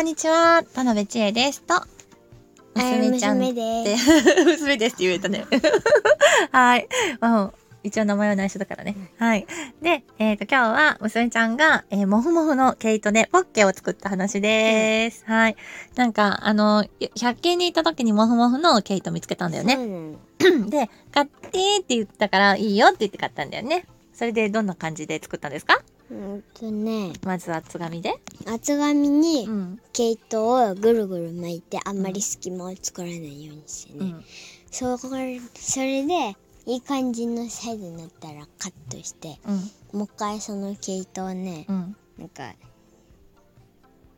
こんにちは。田辺千恵です。と、あ娘ちゃん娘ってで、娘ですって言えたね。はい。うん一応名前は内緒だからね。はい。で、えっ、と、今日は娘ちゃんが、えー、もふもふの毛糸でポッケを作った話です。はい。なんか、あの、100均に行った時にもふもふの毛糸見つけたんだよね。ね。で、買ってって言ったから、いいよって言って買ったんだよね。それで、どんな感じで作ったんですか？うんとね、まず厚紙で。厚紙にん。毛糸をぐるぐる巻いてあんまり隙間を作らないようにしてね。うん。そこそれでいい感じのサイズになったらカットして、うん。もう一回その毛糸をね、うん。なんか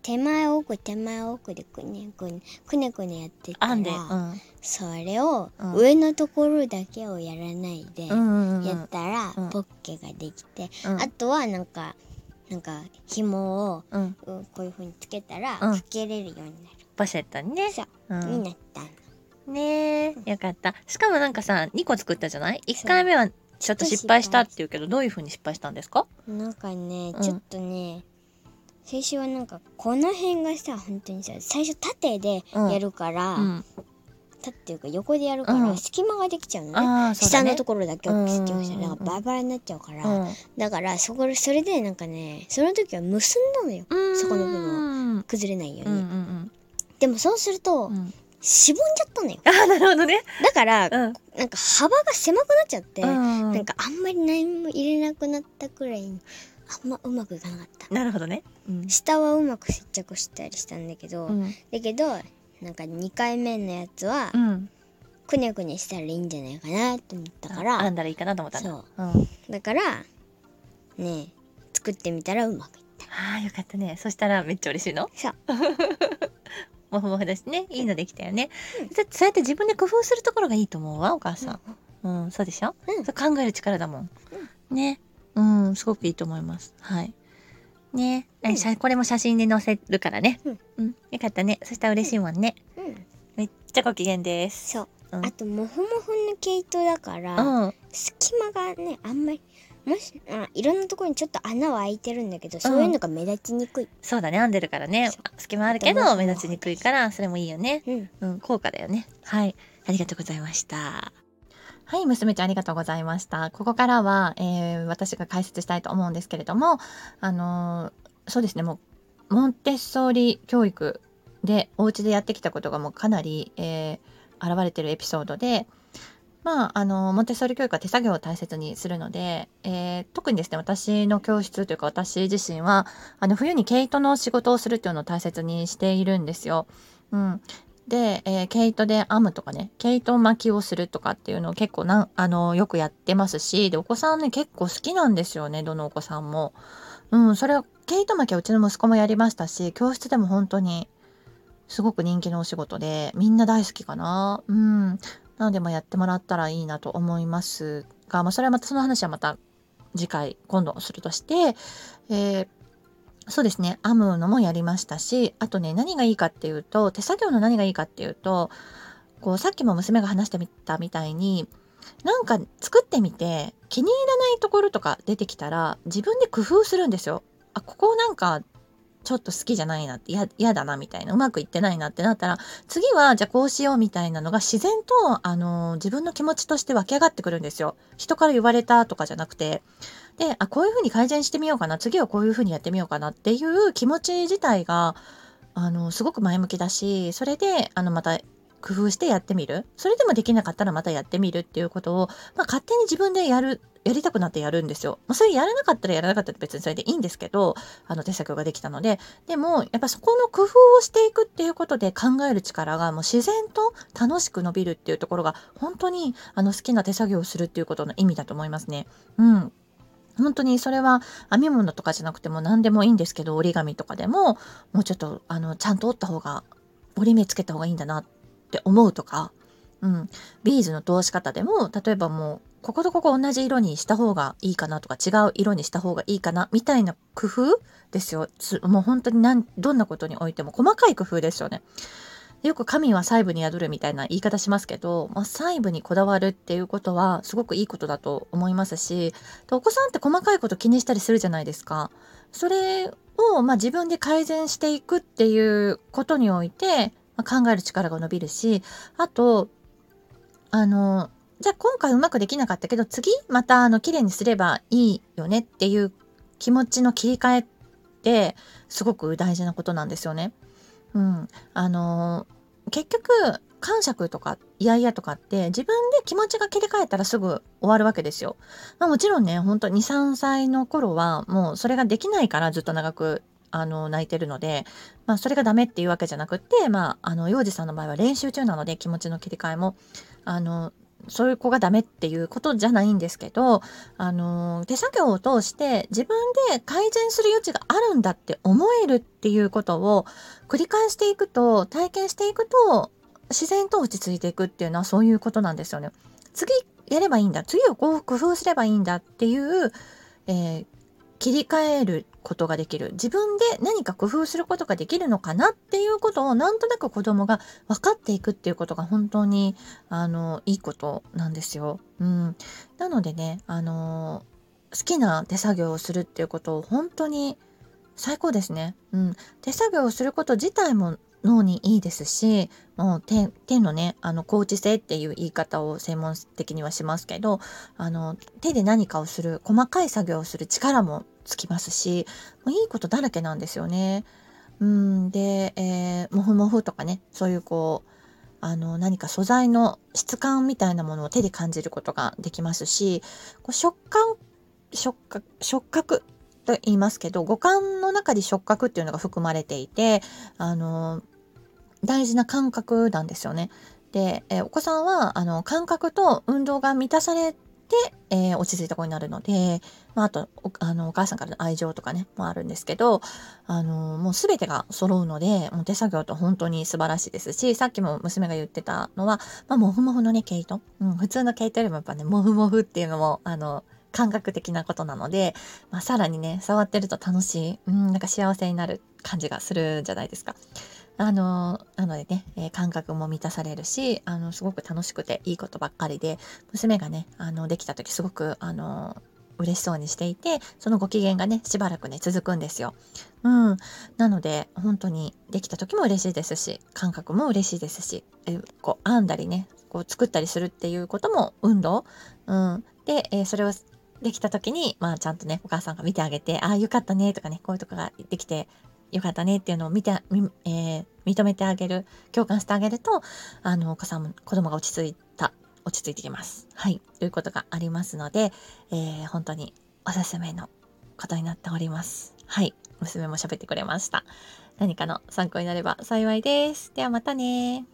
手前奥手前奥でくねくねくねくねやってったら。うん。それをうん上のところだけをやらないで。やったらうんポッケができて、うんあとはなんかなんか紐をうん。うんこういう風につけたらうんかけれるようになる、ポシェットにね。そう、うん。になったのねえ、よかった。しかもなんかさ、2個作ったじゃない ?1 回目はちょっと失敗したっていうけど、どういう風に失敗したんですか？なんかねうんちょっとね、最初はなんかこの辺がさ本当にさ最初縦でやるから、うん。縦っていうか横でやるから、うん隙間ができちゃうのねうだね。下のところだけを切ってましたらバラバラになっちゃうから、うん。だからそこそれでなんかねその時は結んだのよそこの部分。崩れないよううんうに、んでもそうすると、うん。うん。しぼんじゃったのよああ、なるほどね。だから、うん。なんか幅が狭くなっちゃって、うんなんかあんまり何も入れなくなったくらいにあんまうまくいかなかったなるほどね。うん。下はうまく接着したりしたんだけど、うん。だけどなんか2回目のやつはうん。くねくねしたらいいんじゃないかなと思ったから編んだらいいかなと思った。そううん。だからね作ってみたらうまくいったああ、よかったね。そしたらめっちゃ嬉しいの？そう もふもふだしね。いいのできたよね。だってそうやって自分で工夫するところがいいと思うわ、お母さん。うん、そうでしょ、うんそう考える力だもん。ね。うん、すごくいいと思います。はい。ね、うん写これも写真に載せるからね。うん。うん、よかったね。そしたら嬉しいもんね。うんめっちゃご機嫌です。そう、うんあとモフモフの毛糸だから、うん。隙間がねあんまりもしあいろんなところにちょっと穴は開いてるんだけどそういうのが目立ちにくい、そうだね、編んでるからね。隙間あるけど、目立ちにくいから、それもいいよね。うん、うん、効果だよね。はい。ありがとうございました。はい、娘ちゃんありがとうございました。ここからは、えー私が解説したいと思うんですけれども、あのーそうですね、もう、モンテッソーリ教育で、お家でやってきたことがもうかなり、えー現れてるエピソードで、まあ、あの、モンテッソーリ教育は手作業を大切にするので、えー特にですね、私の教室というか私自身は、あの、冬に毛糸の仕事をするっていうのを大切にしているんですよ。うん。で、えー毛糸で編むとかね、毛糸巻きをするとかっていうのを結構な、あの、よくやってますし、で、お子さんね、結構好きなんですよね、どのお子さんも。うん、それは、毛糸巻きはうちの息子もやりましたし、教室でも本当に、すごく人気のお仕事で、みんな大好きかな。うん。なので、まあ、やってもらったらいいなと思いますが、まあ、それはまた、その話はまた、次回、今度するとして、えーそうですね。編むのもやりましたし、あとね、何がいいかっていうと、手作業の何がいいかっていうと、こう、さっきも娘が話してみたみたいに、なんか作ってみて、気に入らないところとか出てきたら、自分で工夫するんですよ。あ、ここなんか、ちょっと好きじゃないなって、や、嫌だなみたいな、うまくいってないなってなったら、次はじゃあこうしようみたいなのが自然と、あの自分の気持ちとして湧き上がってくるんですよ。人から言われたとかじゃなくて。で、あ、こういうふうに改善してみようかな、次はこういうふうにやってみようかなっていう気持ち自体が、あの、すごく前向きだし、それで、あの、また、工夫してやってみる？それでもできなかったらまたやってみるっていうことを、まあ、勝手に自分でやる、やりたくなってやるんですよ。まあ、それやらなかったらやらなかったら別にそれでいいんですけど、あの、手作業ができたので。でも、やっぱそこの工夫をしていくっていうことで考える力がもう自然と楽しく伸びるっていうところが、本当に、あの、好きな手作業をするっていうことの意味だと思いますね。うん。本当にそれは編み物とかじゃなくても何でもいいんですけど折り紙とかでももうちょっとあのちゃんと折った方が折り目つけた方がいいんだなって思うとか、うん、ビーズの通し方でも例えばもうこことここ同じ色にした方がいいかなとか違う色にした方がいいかなみたいな工夫ですよもう本当になんどんなことにおいても細かい工夫ですよね。よく神は細部に宿るみたいな言い方しますけど、まあ、細部にこだわるっていうことはすごくいいことだと思いますし、お子さんって細かいこと気にしたりするじゃないですか。それを、まあ、自分で改善していくっていうことにおいて、まあ、考える力が伸びるし、あと、あの、じゃあ今回うまくできなかったけど、次またあの綺麗にすればいいよねっていう気持ちの切り替えってすごく大事なことなんですよね。うん。あの、結局、感触とかイヤイヤとかって自分で気持ちが切り替えたらすぐ終わるわけですよ。まあ、もちろんね、ほんと2、3歳の頃はもうそれができないからずっと長くあの泣いてるので、まあ、それがダメっていうわけじゃなくって、まあ、あの幼児さんの場合は練習中なので気持ちの切り替えもあのそういう子がダメっていうことじゃないんですけど、あの、手作業を通して自分で改善する余地があるんだって思えるっていうことを繰り返していくと、体験していくと、自然と落ち着いていくっていうのはそういうことなんですよね。次やればいいんだ。次をこう工夫すればいいんだっていう、えー、切り替えることができる自分で何か工夫することができるのかなっていうことをなんとなく子供が分かっていくっていうことが本当にあのいいことなんですよ。うん、なのでねあの好きな手作業をするっていうことを本当に最高ですね。うん、手作業をすること自体も脳にいいですし、もう手手のね、あの、高知性っていう言い方を専門的にはしますけど、あの、手で何かをする、細かい作業をする力もつきますし、もういいことだらけなんですよね。うん、で、えー、もふもふとかね、そういうこう、あの、何か素材の質感みたいなものを手で感じることができますし、こう食感、触覚、触覚と言いますけど、五感の中に触覚っていうのが含まれていて、あの、大事な感覚なんですよね。で、えー、お子さんはあの感覚と運動が満たされて、えー、落ち着いた子になるので、まあ、あとあのお母さんからの愛情とかねもあるんですけどあのもう全てが揃うのでもう手作業と本当に素晴らしいですしさっきも娘が言ってたのは、まあ、もふもふのね毛糸、うん、普通の毛糸よりもやっぱねもふもふっていうのもあの感覚的なことなので、まあ、さらにね触ってると楽しい、うん、なんか幸せになる感じがするんじゃないですか。あの、なのでね、えー、感覚も満たされるし、あの、すごく楽しくていいことばっかりで、娘がね、あの、できた時すごく、あの、嬉しそうにしていて、そのご機嫌がね、しばらくね、続くんですよ。うん。なので、本当にできた時も嬉しいですし、感覚も嬉しいですし、えこう、編んだりね、こう、作ったりするっていうことも運動。うん。で、えー、それをできた時に、まあ、ちゃんとね、お母さんが見てあげて、ああ、よかったね、とかね、こういうとこができて、よかったねっていうのを見て、えー、認めてあげる、共感してあげると、あの、お子さんも、子供が落ち着いた、落ち着いてきます。はい。ということがありますので、えー、本当におすすめのことになっております。はい。娘も喋ってくれました。何かの参考になれば幸いです。ではまたね